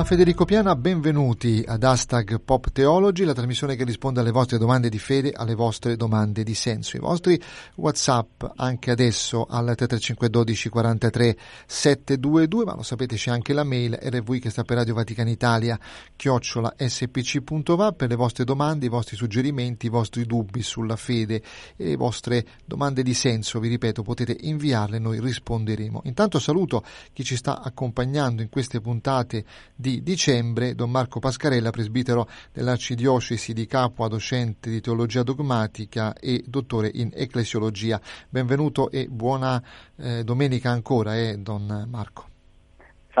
Da Federico Piana benvenuti ad Hashtag Pop Theology, la trasmissione che risponde alle vostre domande di fede, alle vostre domande di senso. I vostri Whatsapp anche adesso al 335 12 43 722, ma lo sapete c'è anche la mail rv che sta per Radio Vaticana Italia chiocciola spc.va per le vostre domande, i vostri suggerimenti, i vostri dubbi sulla fede e le vostre domande di senso, vi ripeto, potete inviarle, noi risponderemo. Intanto saluto chi ci sta accompagnando in queste puntate di dicembre, Don Marco Pascarella, presbitero dell'Arcidiocesi di Capua, docente di teologia dogmatica e dottore in ecclesiologia. Benvenuto e buona eh, domenica ancora, eh, Don Marco.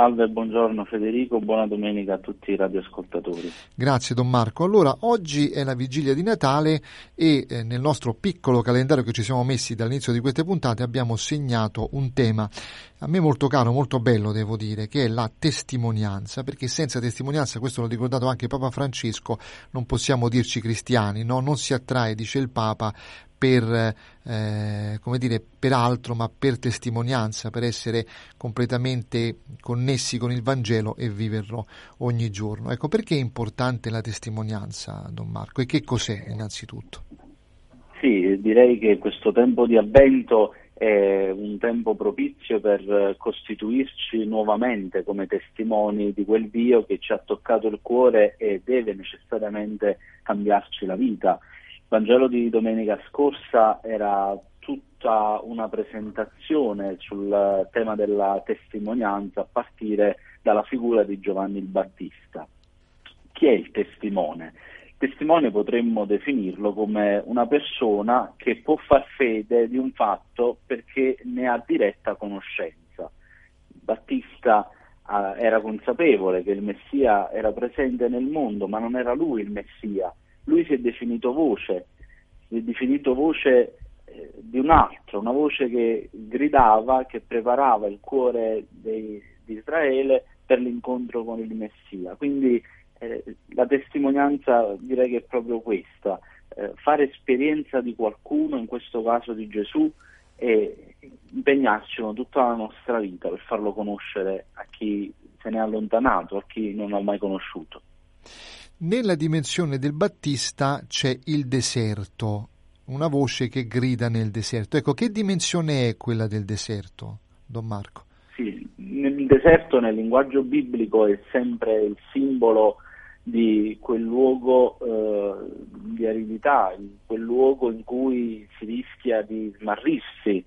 Salve, buongiorno Federico, buona domenica a tutti i radioascoltatori. Grazie Don Marco. Allora, oggi è la vigilia di Natale e eh, nel nostro piccolo calendario che ci siamo messi dall'inizio di queste puntate abbiamo segnato un tema a me molto caro, molto bello devo dire, che è la testimonianza, perché senza testimonianza, questo l'ha ricordato anche Papa Francesco, non possiamo dirci cristiani, no? non si attrae, dice il Papa, per, eh, come dire, per altro, ma per testimonianza, per essere completamente connessi con il Vangelo e viverlo ogni giorno. Ecco, perché è importante la testimonianza, Don Marco, e che cos'è innanzitutto? Sì, direi che questo tempo di avvento è un tempo propizio per costituirci nuovamente come testimoni di quel Dio che ci ha toccato il cuore e deve necessariamente cambiarci la vita. Vangelo di domenica scorsa era tutta una presentazione sul tema della testimonianza a partire dalla figura di Giovanni il Battista. Chi è il testimone? Il testimone potremmo definirlo come una persona che può far fede di un fatto perché ne ha diretta conoscenza. Battista eh, era consapevole che il Messia era presente nel mondo, ma non era lui il Messia lui si è definito voce, si è definito voce eh, di un altro, una voce che gridava, che preparava il cuore dei, di Israele per l'incontro con il Messia. Quindi eh, la testimonianza direi che è proprio questa, eh, fare esperienza di qualcuno, in questo caso di Gesù, e impegnarci con tutta la nostra vita per farlo conoscere a chi se ne è allontanato, a chi non l'ha mai conosciuto. Nella dimensione del Battista c'è il deserto, una voce che grida nel deserto. Ecco, che dimensione è quella del deserto, Don Marco? Sì, nel deserto nel linguaggio biblico è sempre il simbolo di quel luogo eh, di aridità, quel luogo in cui si rischia di smarrirsi.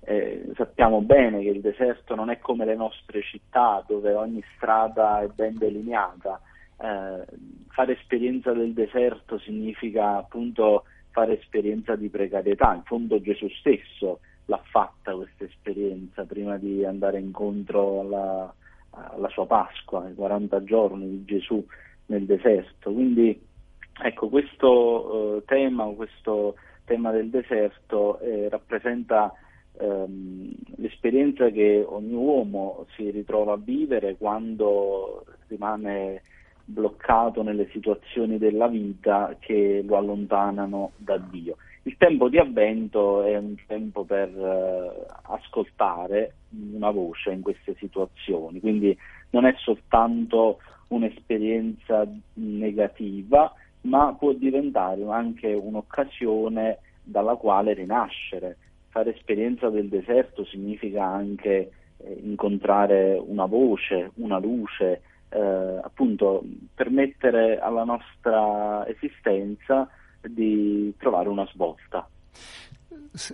Eh, sappiamo bene che il deserto non è come le nostre città dove ogni strada è ben delineata eh, fare esperienza del deserto significa appunto fare esperienza di precarietà, in fondo Gesù stesso l'ha fatta questa esperienza prima di andare incontro alla, alla sua Pasqua, i 40 giorni di Gesù nel deserto. Quindi ecco, questo eh, tema, questo tema del deserto eh, rappresenta ehm, l'esperienza che ogni uomo si ritrova a vivere quando rimane bloccato nelle situazioni della vita che lo allontanano da Dio. Il tempo di avvento è un tempo per eh, ascoltare una voce in queste situazioni, quindi non è soltanto un'esperienza negativa, ma può diventare anche un'occasione dalla quale rinascere. Fare esperienza del deserto significa anche eh, incontrare una voce, una luce, eh, appunto permettere alla nostra esistenza di trovare una svolta.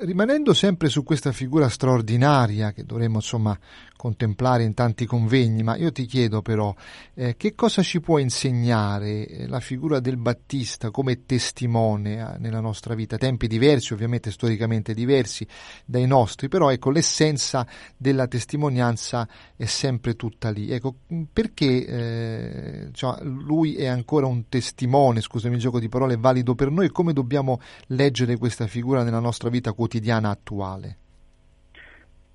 Rimanendo sempre su questa figura straordinaria che dovremmo insomma contemplare in tanti convegni, ma io ti chiedo però eh, che cosa ci può insegnare eh, la figura del Battista come testimone eh, nella nostra vita, tempi diversi, ovviamente storicamente diversi dai nostri, però ecco l'essenza della testimonianza è sempre tutta lì. Ecco, perché eh, cioè, lui è ancora un testimone, scusami il gioco di parole, valido per noi, come dobbiamo leggere questa figura nella nostra vita quotidiana attuale?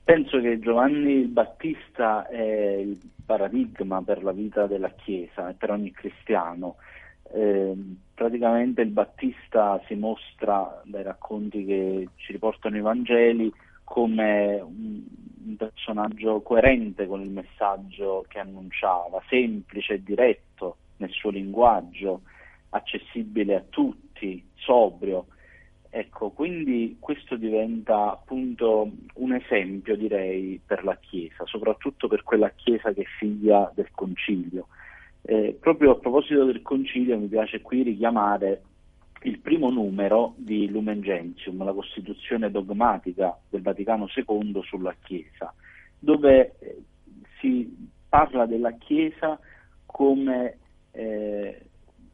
Penso che Giovanni Battista è il paradigma per la vita della Chiesa e per ogni cristiano. Eh, praticamente il Battista si mostra dai racconti che ci riportano i Vangeli come un, un personaggio coerente con il messaggio che annunciava, semplice e diretto nel suo linguaggio, accessibile a tutti, sobrio. Ecco, quindi questo diventa appunto un esempio, direi, per la Chiesa, soprattutto per quella Chiesa che è figlia del Concilio. Eh, proprio a proposito del Concilio mi piace qui richiamare il primo numero di Lumen Gentium, la Costituzione dogmatica del Vaticano II sulla Chiesa, dove eh, si parla della Chiesa come eh,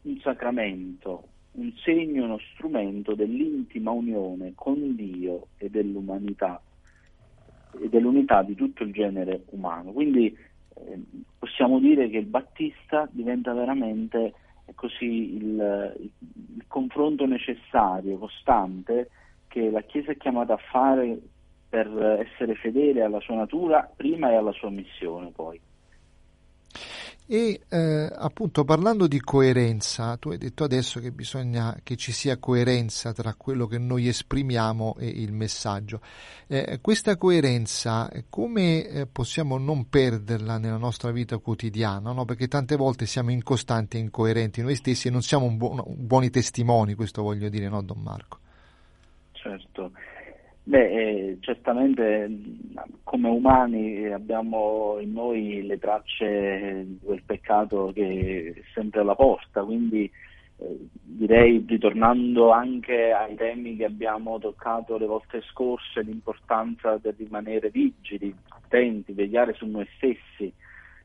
un sacramento, un segno, uno strumento dell'intima unione con Dio e dell'umanità e dell'unità di tutto il genere umano. Quindi eh, possiamo dire che il Battista diventa veramente così il, il confronto necessario, costante, che la Chiesa è chiamata a fare per essere fedele alla sua natura prima e alla sua missione poi. E eh, appunto parlando di coerenza, tu hai detto adesso che bisogna che ci sia coerenza tra quello che noi esprimiamo e il messaggio. Eh, questa coerenza, come eh, possiamo non perderla nella nostra vita quotidiana? No? Perché tante volte siamo incostanti e incoerenti noi stessi e non siamo buon, buoni testimoni, questo voglio dire, no, Don Marco? Certo. Beh, eh, certamente come umani abbiamo in noi le tracce di quel peccato che è sempre alla porta, quindi eh, direi ritornando anche ai temi che abbiamo toccato le volte scorse, l'importanza di rimanere vigili, attenti, vegliare su noi stessi,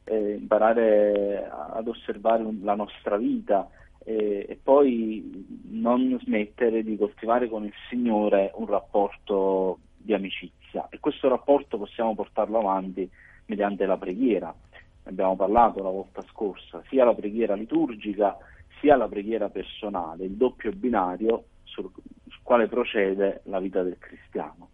eh, imparare ad osservare la nostra vita, e poi non smettere di coltivare con il Signore un rapporto di amicizia e questo rapporto possiamo portarlo avanti mediante la preghiera. Ne abbiamo parlato la volta scorsa, sia la preghiera liturgica sia la preghiera personale, il doppio binario sul quale procede la vita del cristiano.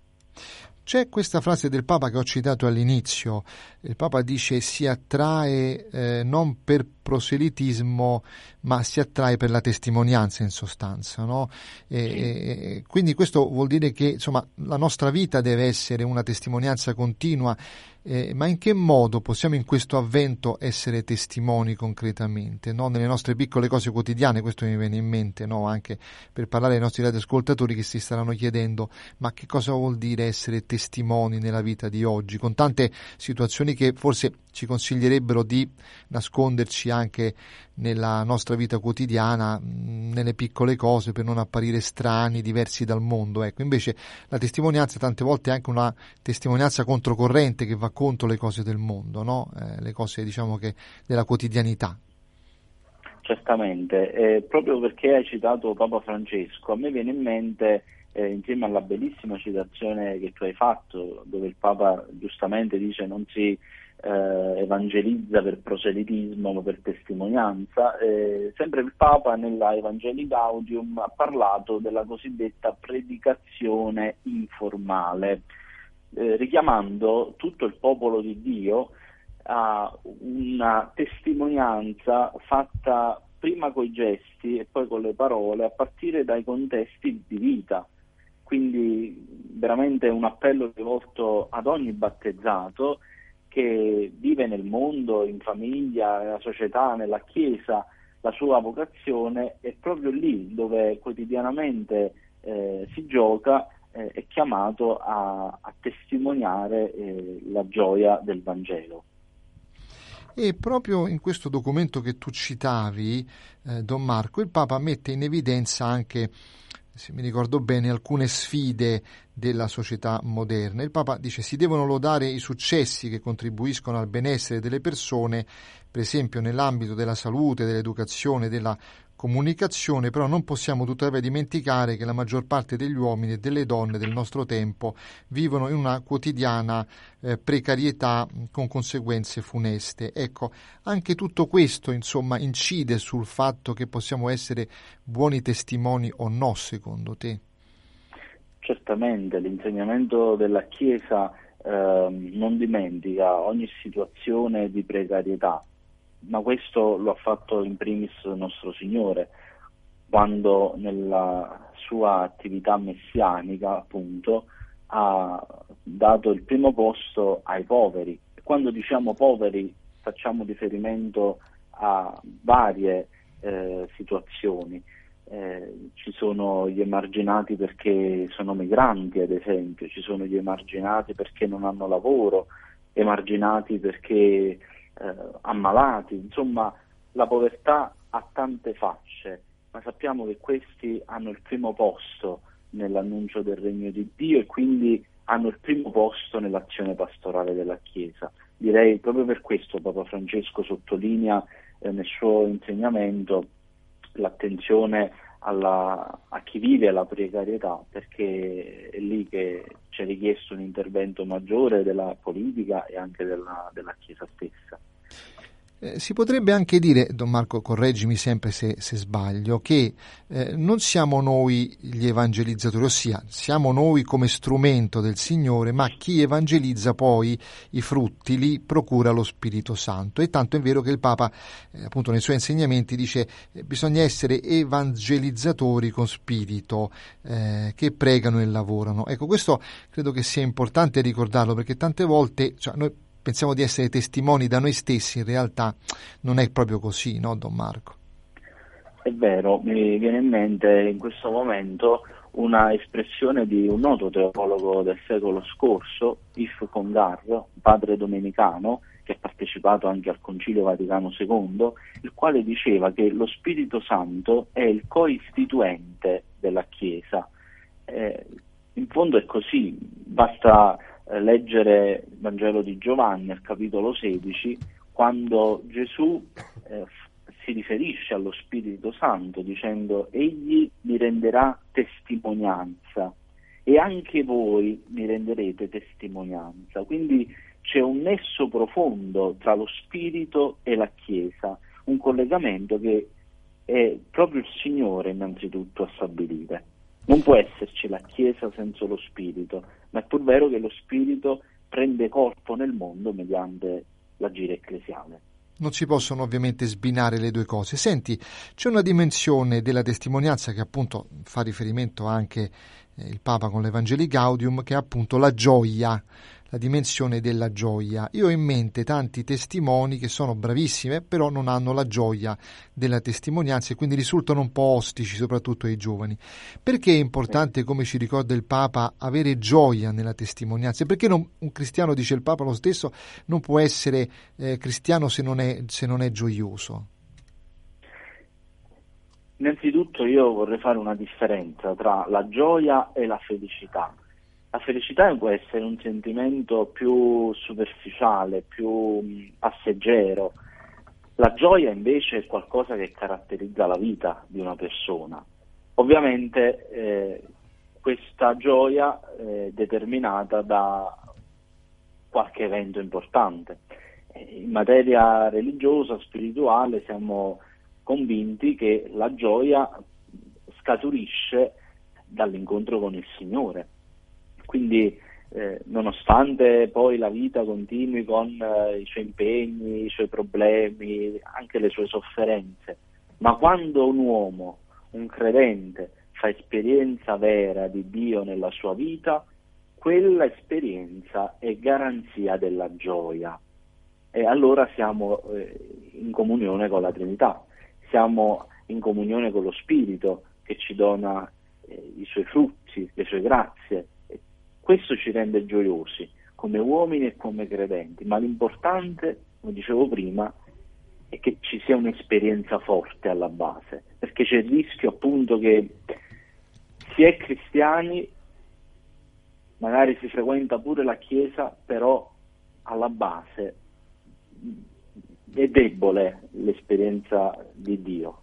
C'è questa frase del Papa che ho citato all'inizio, il Papa dice si attrae eh, non per proselitismo ma si attrae per la testimonianza in sostanza. No? E, e, quindi questo vuol dire che insomma, la nostra vita deve essere una testimonianza continua eh, ma in che modo possiamo in questo avvento essere testimoni concretamente, no? nelle nostre piccole cose quotidiane? Questo mi viene in mente, no? anche per parlare ai nostri radioascoltatori che si staranno chiedendo ma che cosa vuol dire essere testimoni nella vita di oggi, con tante situazioni che forse ci consiglierebbero di nasconderci anche nella nostra vita quotidiana, nelle piccole cose per non apparire strani, diversi dal mondo. Ecco, invece la testimonianza tante volte è anche una testimonianza controcorrente che va contro le cose del mondo, no? eh, le cose diciamo che della quotidianità. Certamente, eh, proprio perché hai citato Papa Francesco, a me viene in mente eh, insieme alla bellissima citazione che tu hai fatto, dove il Papa giustamente dice non si eh, evangelizza per proselitismo per testimonianza, eh, sempre il Papa nella Evangelii Gaudium ha parlato della cosiddetta predicazione informale, eh, richiamando tutto il popolo di Dio a una testimonianza fatta prima con i gesti e poi con le parole a partire dai contesti di vita. Quindi veramente un appello rivolto ad ogni battezzato che vive nel mondo, in famiglia, nella società, nella Chiesa, la sua vocazione è proprio lì dove quotidianamente eh, si gioca, eh, è chiamato a, a testimoniare eh, la gioia del Vangelo. E proprio in questo documento che tu citavi, eh, Don Marco, il Papa mette in evidenza anche se mi ricordo bene, alcune sfide della società moderna. Il Papa dice si devono lodare i successi che contribuiscono al benessere delle persone, per esempio nell'ambito della salute, dell'educazione, della comunicazione, però non possiamo tuttavia dimenticare che la maggior parte degli uomini e delle donne del nostro tempo vivono in una quotidiana eh, precarietà con conseguenze funeste. Ecco, anche tutto questo insomma incide sul fatto che possiamo essere buoni testimoni o no, secondo te? Certamente, l'insegnamento della Chiesa eh, non dimentica ogni situazione di precarietà, ma questo lo ha fatto in primis nostro Signore quando nella sua attività messianica appunto ha dato il primo posto ai poveri. Quando diciamo poveri facciamo riferimento a varie eh, situazioni. Eh, ci sono gli emarginati perché sono migranti, ad esempio, ci sono gli emarginati perché non hanno lavoro, emarginati perché eh, ammalati, insomma la povertà ha tante facce, ma sappiamo che questi hanno il primo posto nell'annuncio del regno di Dio e quindi hanno il primo posto nell'azione pastorale della Chiesa. Direi proprio per questo Papa Francesco sottolinea eh, nel suo insegnamento l'attenzione alla, a chi vive la precarietà, perché è lì che c'è richiesto un intervento maggiore della politica e anche della, della Chiesa stessa. Eh, si potrebbe anche dire, Don Marco, correggimi sempre se, se sbaglio, che eh, non siamo noi gli evangelizzatori, ossia siamo noi come strumento del Signore, ma chi evangelizza poi i frutti li procura lo Spirito Santo. E tanto è vero che il Papa, eh, appunto nei suoi insegnamenti, dice eh, bisogna essere evangelizzatori con spirito, eh, che pregano e lavorano. Ecco, questo credo che sia importante ricordarlo, perché tante volte cioè, noi pensiamo di essere testimoni da noi stessi, in realtà non è proprio così, no, Don Marco? È vero, mi viene in mente in questo momento una espressione di un noto teologo del secolo scorso, If Congar, padre domenicano, che ha partecipato anche al Concilio Vaticano II, il quale diceva che lo Spirito Santo è il coistituente della Chiesa. Eh, in fondo è così, basta eh, leggere il Vangelo di Giovanni al capitolo 16, quando Gesù eh, si riferisce allo Spirito Santo dicendo egli mi renderà testimonianza e anche voi mi renderete testimonianza. Quindi c'è un nesso profondo tra lo Spirito e la Chiesa, un collegamento che è proprio il Signore innanzitutto a stabilire. Non può esserci la Chiesa senza lo Spirito, ma è pur vero che lo Spirito prende corpo nel mondo mediante l'agire ecclesiale. Non si possono ovviamente sbinare le due cose. Senti, c'è una dimensione della testimonianza che appunto fa riferimento anche eh, il Papa con l'Evangeli Gaudium, che è appunto la gioia la dimensione della gioia. Io ho in mente tanti testimoni che sono bravissime, però non hanno la gioia della testimonianza e quindi risultano un po' ostici, soprattutto ai giovani. Perché è importante, come ci ricorda il Papa, avere gioia nella testimonianza? Perché non, un cristiano, dice il Papa lo stesso, non può essere eh, cristiano se non, è, se non è gioioso? Innanzitutto io vorrei fare una differenza tra la gioia e la felicità. La felicità può essere un sentimento più superficiale, più passeggero. La gioia invece è qualcosa che caratterizza la vita di una persona. Ovviamente eh, questa gioia è determinata da qualche evento importante. In materia religiosa, spirituale, siamo convinti che la gioia scaturisce dall'incontro con il Signore quindi eh, nonostante poi la vita continui con eh, i suoi impegni, i suoi problemi, anche le sue sofferenze, ma quando un uomo, un credente, fa esperienza vera di Dio nella sua vita, quella esperienza è garanzia della gioia. E allora siamo eh, in comunione con la Trinità, siamo in comunione con lo Spirito che ci dona eh, i suoi frutti, le sue grazie, questo ci rende gioiosi come uomini e come credenti, ma l'importante, come dicevo prima, è che ci sia un'esperienza forte alla base, perché c'è il rischio appunto che si è cristiani, magari si frequenta pure la Chiesa, però alla base è debole l'esperienza di Dio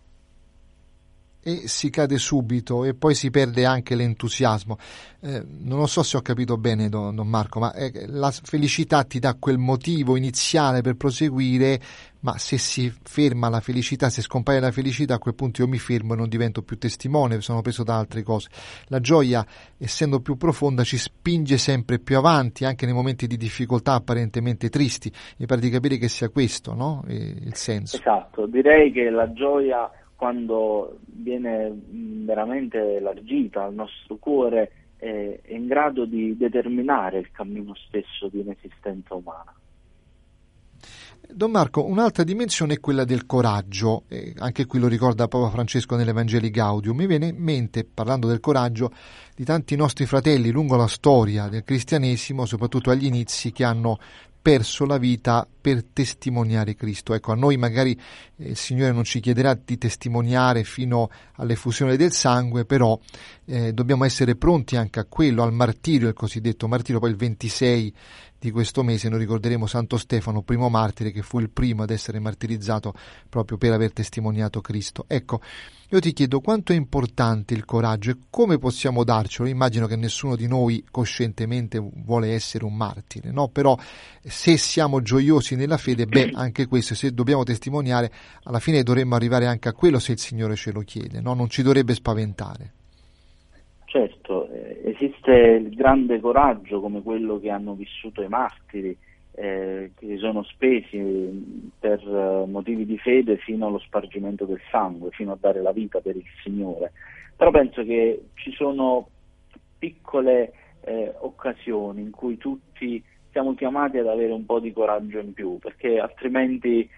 e si cade subito e poi si perde anche l'entusiasmo. Eh, non so se ho capito bene, don, don Marco, ma eh, la felicità ti dà quel motivo iniziale per proseguire, ma se si ferma la felicità, se scompare la felicità, a quel punto io mi fermo e non divento più testimone, sono preso da altre cose. La gioia, essendo più profonda, ci spinge sempre più avanti, anche nei momenti di difficoltà apparentemente tristi. Mi pare di capire che sia questo no? il senso. Esatto, direi che la gioia quando viene veramente elargita al nostro cuore è, è in grado di determinare il cammino stesso di un'esistenza umana. Don Marco, un'altra dimensione è quella del coraggio, eh, anche qui lo ricorda Papa Francesco nell'Evangeli Gaudium. Mi viene in mente, parlando del coraggio, di tanti nostri fratelli lungo la storia del cristianesimo, soprattutto agli inizi, che hanno perso la vita per testimoniare Cristo. Ecco, a noi magari eh, il Signore non ci chiederà di testimoniare fino all'effusione del sangue, però eh, dobbiamo essere pronti anche a quello, al martirio, il cosiddetto martirio, poi il 26 di questo mese noi ricorderemo Santo Stefano, primo martire, che fu il primo ad essere martirizzato proprio per aver testimoniato Cristo. Ecco, io ti chiedo quanto è importante il coraggio e come possiamo darcelo. Immagino che nessuno di noi coscientemente vuole essere un martire, no? Però se siamo gioiosi nella fede, beh, anche questo, se dobbiamo testimoniare, alla fine dovremmo arrivare anche a quello se il Signore ce lo chiede, no? Non ci dovrebbe spaventare. Certo, eh, esiste il grande coraggio come quello che hanno vissuto i martiri, eh, che si sono spesi per uh, motivi di fede fino allo spargimento del sangue, fino a dare la vita per il Signore. Però penso che ci sono piccole eh, occasioni in cui tutti siamo chiamati ad avere un po' di coraggio in più, perché altrimenti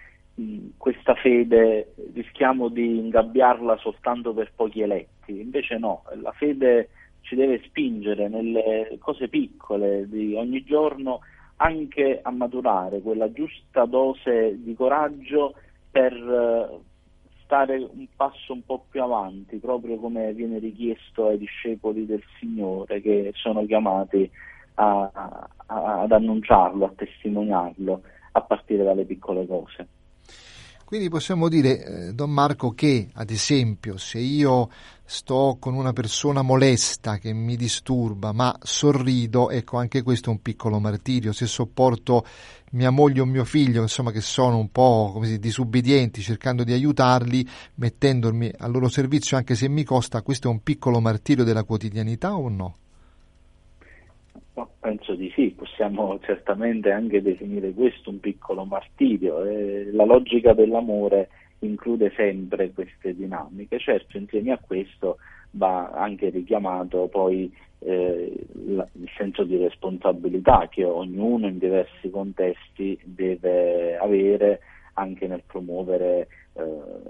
questa fede rischiamo di ingabbiarla soltanto per pochi eletti, invece no, la fede ci deve spingere nelle cose piccole di ogni giorno anche a maturare quella giusta dose di coraggio per eh, stare un passo un po' più avanti, proprio come viene richiesto ai discepoli del Signore che sono chiamati a, a, ad annunciarlo, a testimoniarlo a partire dalle piccole cose. Quindi possiamo dire, eh, Don Marco, che ad esempio se io sto con una persona molesta che mi disturba, ma sorrido, ecco anche questo è un piccolo martirio. Se sopporto mia moglie o mio figlio, insomma, che sono un po' come si, disobbedienti, cercando di aiutarli, mettendomi al loro servizio anche se mi costa, questo è un piccolo martirio della quotidianità o no? Penso di sì, possiamo certamente anche definire questo un piccolo martirio. Eh, la logica dell'amore include sempre queste dinamiche. Certo, insieme a questo va anche richiamato poi eh, il senso di responsabilità che ognuno in diversi contesti deve avere anche nel promuovere eh,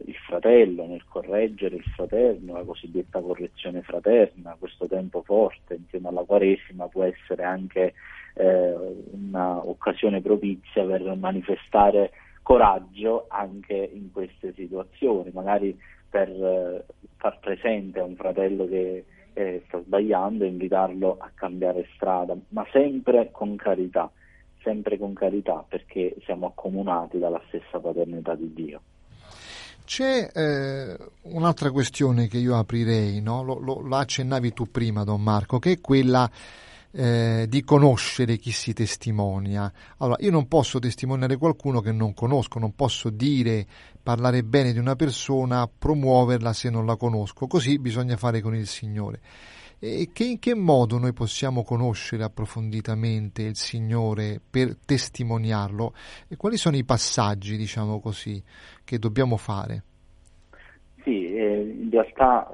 il fratello, nel correggere il fraterno, la cosiddetta correzione fraterna, questo tempo forte insieme alla Quaresima può essere anche eh, un'occasione propizia per manifestare coraggio anche in queste situazioni, magari per eh, far presente a un fratello che eh, sta sbagliando e invitarlo a cambiare strada, ma sempre con carità sempre con carità perché siamo accomunati dalla stessa paternità di Dio. C'è eh, un'altra questione che io aprirei, no? lo, lo, lo, accennavi tu prima, Don Marco, che è quella eh, di conoscere chi si testimonia. Allora, io non posso testimoniare qualcuno che non conosco, non posso dire, parlare bene di una persona, promuoverla se non la conosco, così bisogna fare con il Signore. E che, in che modo noi possiamo conoscere approfonditamente il Signore per testimoniarlo? E quali sono i passaggi, diciamo così, che dobbiamo fare? Sì, eh, in realtà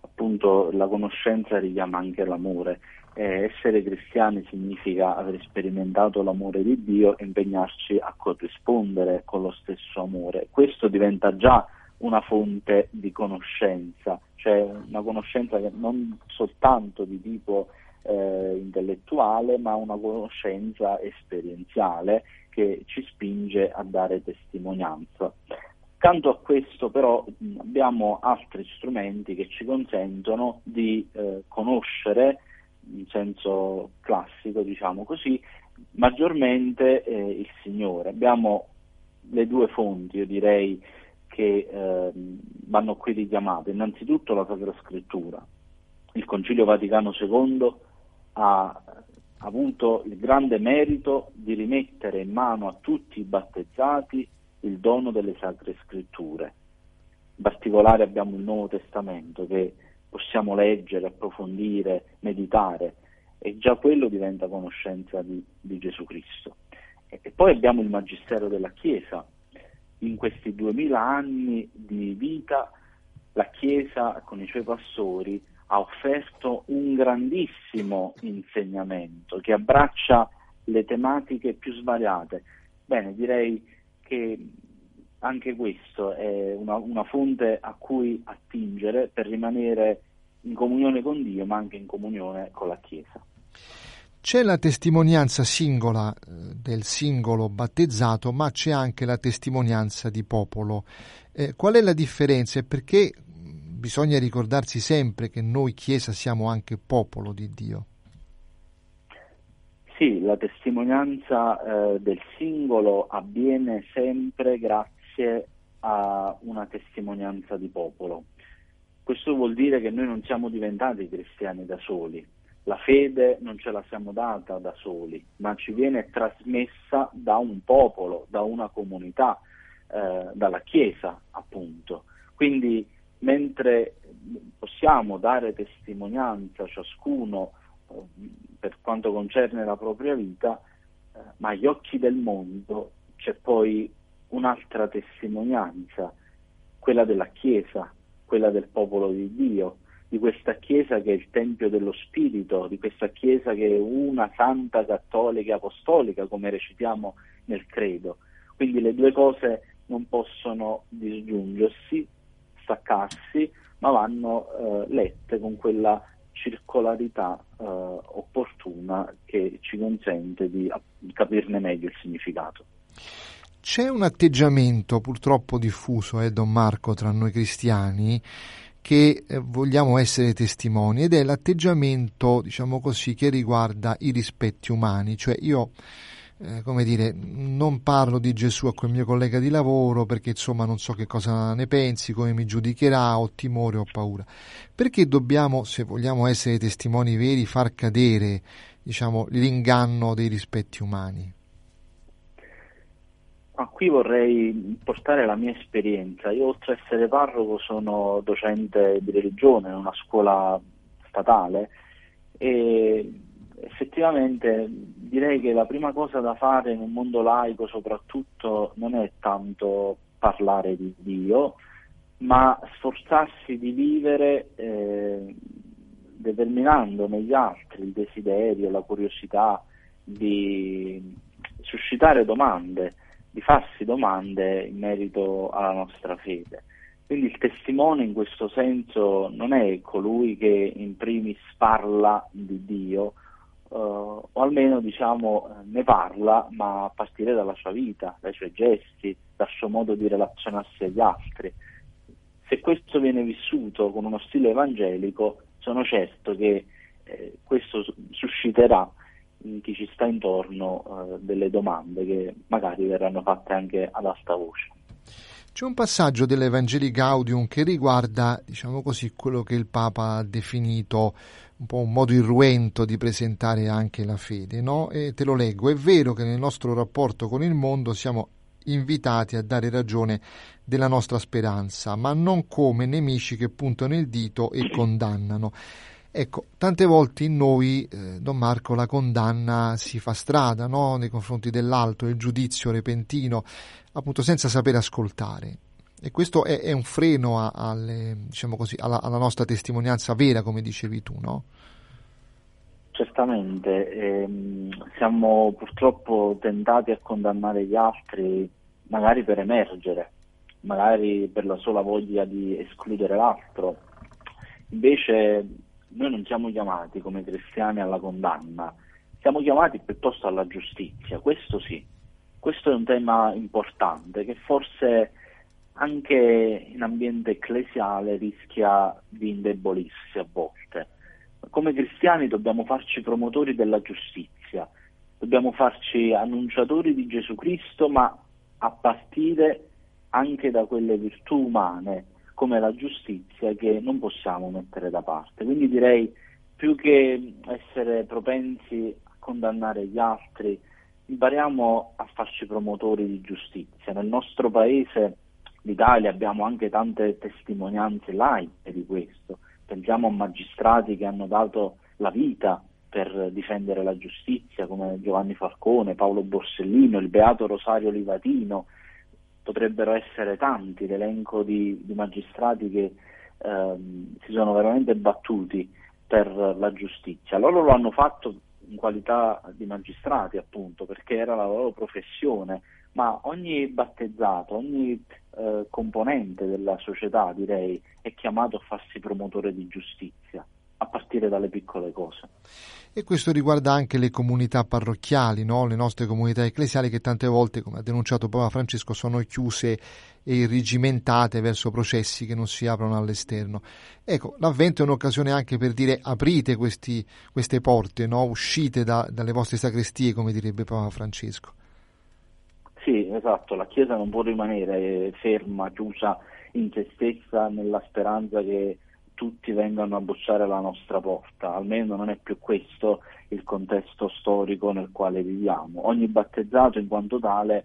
appunto la conoscenza richiama anche l'amore. Eh, essere cristiani significa aver sperimentato l'amore di Dio e impegnarci a corrispondere con lo stesso amore. Questo diventa già una fonte di conoscenza, cioè una conoscenza che non soltanto di tipo eh, intellettuale, ma una conoscenza esperienziale che ci spinge a dare testimonianza. Accanto a questo però abbiamo altri strumenti che ci consentono di eh, conoscere in senso classico, diciamo così, maggiormente eh, il Signore. Abbiamo le due fonti, io direi, che eh, vanno qui richiamate. Innanzitutto la Sacra Scrittura. Il Concilio Vaticano II ha avuto il grande merito di rimettere in mano a tutti i battezzati il dono delle Sacre Scritture. In particolare abbiamo il Nuovo Testamento che possiamo leggere, approfondire, meditare e già quello diventa conoscenza di, di Gesù Cristo. E, e poi abbiamo il Magistero della Chiesa. In questi duemila anni di vita la Chiesa con i suoi pastori ha offerto un grandissimo insegnamento che abbraccia le tematiche più svariate. Bene, direi che anche questo è una, una, fonte a cui attingere per rimanere in comunione con Dio, ma anche in comunione con la Chiesa. C'è la testimonianza singola eh, del singolo battezzato, ma c'è anche la testimonianza di popolo. Eh, qual è la differenza e perché bisogna ricordarsi sempre che noi Chiesa siamo anche popolo di Dio? Sì, la testimonianza eh, del singolo avviene sempre grazie a una testimonianza di popolo. Questo vuol dire che noi non siamo diventati cristiani da soli, la fede non ce la siamo data da soli, ma ci viene trasmessa da un popolo, da una comunità, eh, dalla Chiesa appunto. Quindi mentre possiamo dare testimonianza ciascuno per quanto concerne la propria vita, eh, ma agli occhi del mondo c'è poi un'altra testimonianza, quella della Chiesa, quella del popolo di Dio, di questa Chiesa che è il Tempio dello Spirito, di questa Chiesa che è una santa, cattolica e apostolica, come recitiamo nel credo. Quindi le due cose non possono disgiungersi, staccarsi, ma vanno eh, lette con quella circolarità eh, opportuna che ci consente di capirne meglio il significato. C'è un atteggiamento purtroppo diffuso, eh, Don Marco, tra noi cristiani che eh, vogliamo essere testimoni ed è l'atteggiamento, diciamo così, che riguarda i rispetti umani, cioè io eh, come dire, non parlo di Gesù a quel mio collega di lavoro perché insomma non so che cosa ne pensi, come mi giudicherà, ho timore, ho paura. Perché dobbiamo, se vogliamo essere testimoni veri, far cadere, diciamo, l'inganno dei rispetti umani? Ah, qui vorrei portare la mia esperienza. Io oltre ad essere parroco sono docente di religione in una scuola statale e effettivamente direi che la prima cosa da fare in un mondo laico soprattutto non è tanto parlare di Dio, ma sforzarsi di vivere eh, determinando negli altri il desiderio, la curiosità di suscitare domande, di farsi domande in merito alla nostra fede. Quindi il testimone in questo senso non è colui che in primis parla di Dio, Uh, o almeno diciamo, ne parla, ma a partire dalla sua vita, dai suoi gesti, dal suo modo di relazionarsi agli altri. Se questo viene vissuto con uno stile evangelico, sono certo che eh, questo susciterà chi ci sta intorno eh, delle domande che magari verranno fatte anche ad alta voce. C'è un passaggio dell'Evangeli Gaudium che riguarda, diciamo così, quello che il Papa ha definito un po' un modo irruento di presentare anche la fede, no? E te lo leggo, è vero che nel nostro rapporto con il mondo siamo invitati a dare ragione della nostra speranza, ma non come nemici che puntano il dito e condannano. Ecco, tante volte in noi, eh, Don Marco, la condanna si fa strada no? nei confronti dell'altro, il giudizio repentino, appunto senza sapere ascoltare. E questo è, è un freno a, alle, diciamo così, alla, alla, nostra testimonianza vera, come dicevi tu, no? Certamente, ehm, siamo purtroppo tentati a condannare gli altri, magari per emergere, magari per la sola voglia di escludere l'altro. Invece noi non siamo chiamati come cristiani alla condanna, siamo chiamati piuttosto alla giustizia, questo sì. Questo è un tema importante che forse anche in ambiente ecclesiale rischia di indebolirsi a volte. Come cristiani dobbiamo farci promotori della giustizia, dobbiamo farci annunciatori di Gesù Cristo, ma a partire anche da quelle virtù umane come la giustizia che non possiamo mettere da parte. Quindi direi più che essere propensi a condannare gli altri, impariamo a farci promotori di giustizia. Nel nostro paese, l'Italia, abbiamo anche tante testimonianze laiche di questo. Pensiamo a magistrati che hanno dato la vita per difendere la giustizia, come Giovanni Falcone, Paolo Borsellino, il Beato Rosario Livatino. Potrebbero essere tanti l'elenco di, di magistrati che ehm, si sono veramente battuti per la giustizia. Loro lo hanno fatto in qualità di magistrati, appunto, perché era la loro professione, ma ogni battezzato, ogni eh, componente della società, direi, è chiamato a farsi promotore di giustizia a partire dalle piccole cose. E questo riguarda anche le comunità parrocchiali, no? le nostre comunità ecclesiali che tante volte, come ha denunciato Papa Francesco, sono chiuse e irrigimentate verso processi che non si aprono all'esterno. Ecco, l'avvento è un'occasione anche per dire aprite questi, queste porte, no? uscite da, dalle vostre sacrestie, come direbbe Papa Francesco. Sì, esatto, la Chiesa non può rimanere ferma, chiusa in se stessa nella speranza che tutti vengano a bussare alla nostra porta, almeno non è più questo il contesto storico nel quale viviamo. Ogni battezzato in quanto tale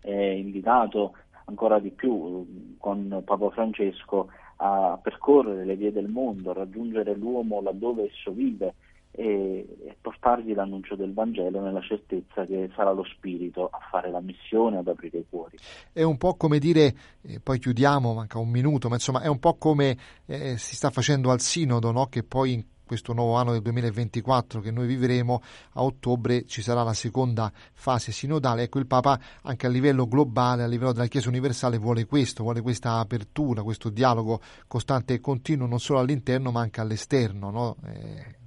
è invitato ancora di più con Papa Francesco a percorrere le vie del mondo, a raggiungere l'uomo laddove esso vive e, e, portargli l'annuncio del Vangelo nella certezza che sarà lo Spirito a fare la missione, ad aprire i cuori. È un po' come dire, eh, poi chiudiamo, manca un minuto, ma insomma è un po' come eh, si sta facendo al Sinodo, no? che poi in questo nuovo anno del 2024 che noi vivremo, a ottobre ci sarà la seconda fase sinodale. Ecco, il Papa anche a livello globale, a livello della Chiesa universale, vuole questo, vuole questa apertura, questo dialogo costante e continuo, non solo all'interno ma anche all'esterno. No? Eh,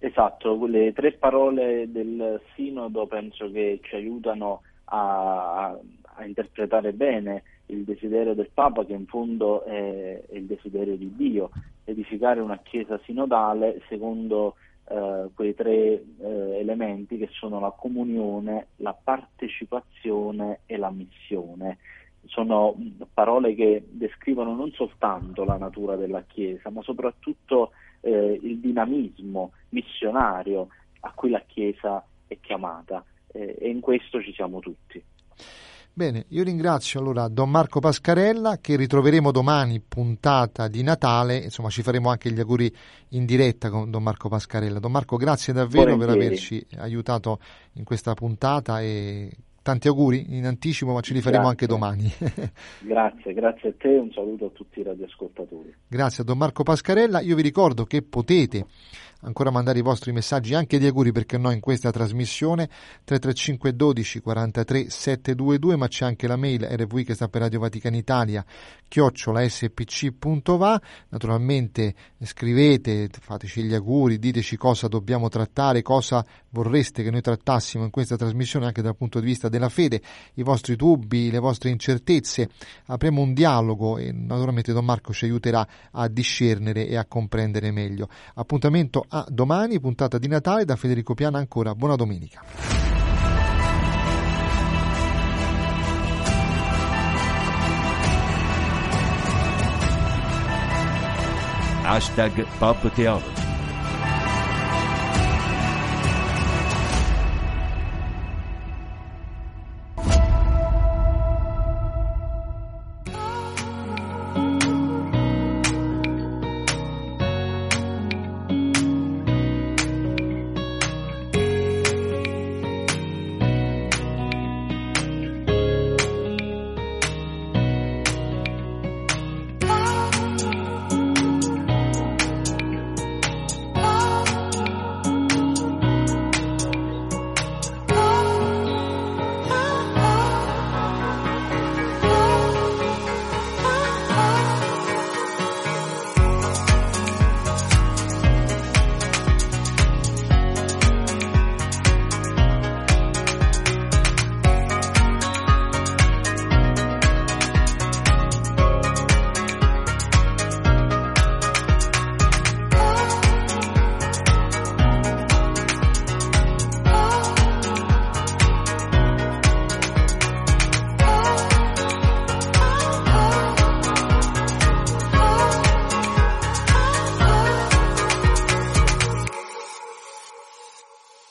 Esatto, le tre parole del Sinodo penso che ci aiutano a, a interpretare bene il desiderio del Papa, che in fondo è, è il desiderio di Dio, edificare una Chiesa sinodale secondo eh, quei tre eh, elementi che sono la comunione, la partecipazione e la missione. Sono parole che descrivono non soltanto la natura della Chiesa, ma soprattutto eh, il dinamismo missionario a cui la Chiesa è chiamata eh, e in questo ci siamo tutti. Bene, io ringrazio allora Don Marco Pascarella che ritroveremo domani puntata di Natale, insomma ci faremo anche gli auguri in diretta con Don Marco Pascarella. Don Marco, grazie davvero Volentieri. per averci aiutato in questa puntata e tanti auguri in anticipo, ma ce li faremo grazie. anche domani. grazie, grazie a te e un saluto a tutti i radioascoltatori. Grazie a Don Marco Pascarella. Io vi ricordo che potete ancora mandare i vostri messaggi anche di auguri perché no in questa trasmissione 335 12 43 722 ma c'è anche la mail rv che sta per Radio Vaticana Italia chiocciola spc.va naturalmente scrivete fateci gli auguri diteci cosa dobbiamo trattare cosa vorreste che noi trattassimo in questa trasmissione anche dal punto di vista della fede i vostri dubbi le vostre incertezze apriamo un dialogo e naturalmente Don Marco ci aiuterà a discernere e a comprendere meglio appuntamento a domani, puntata di Natale da Federico Piana ancora. Buona domenica. Hashtag Pop Theology.